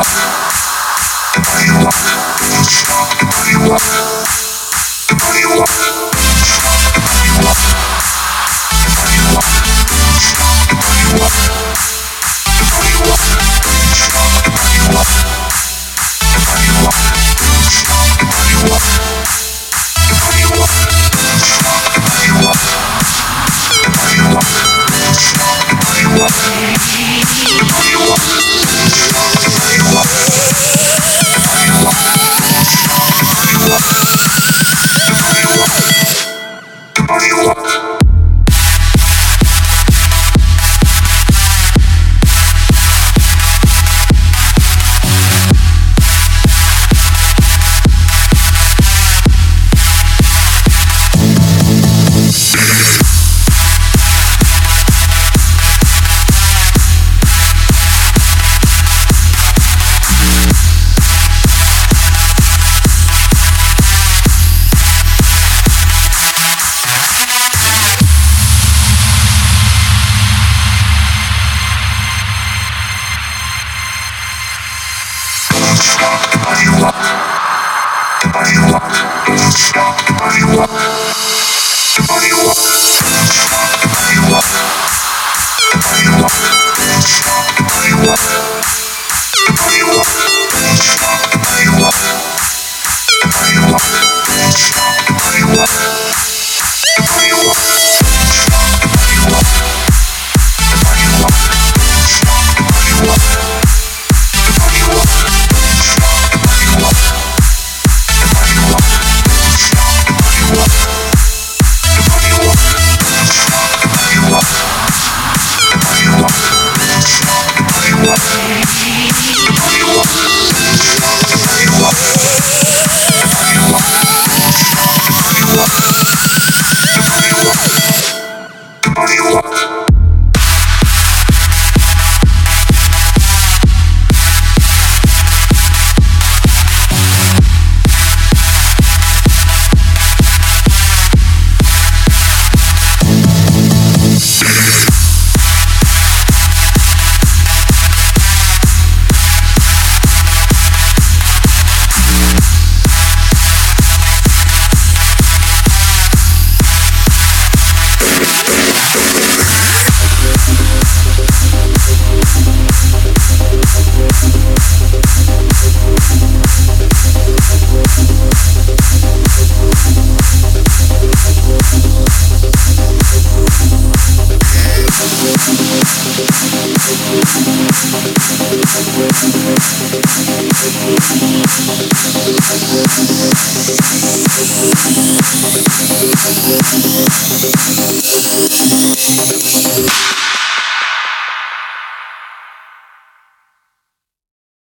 The you it, the way you want it, the way you want it, the way you want it. body walk. Stop the body walk. The body walk. Stop. Thank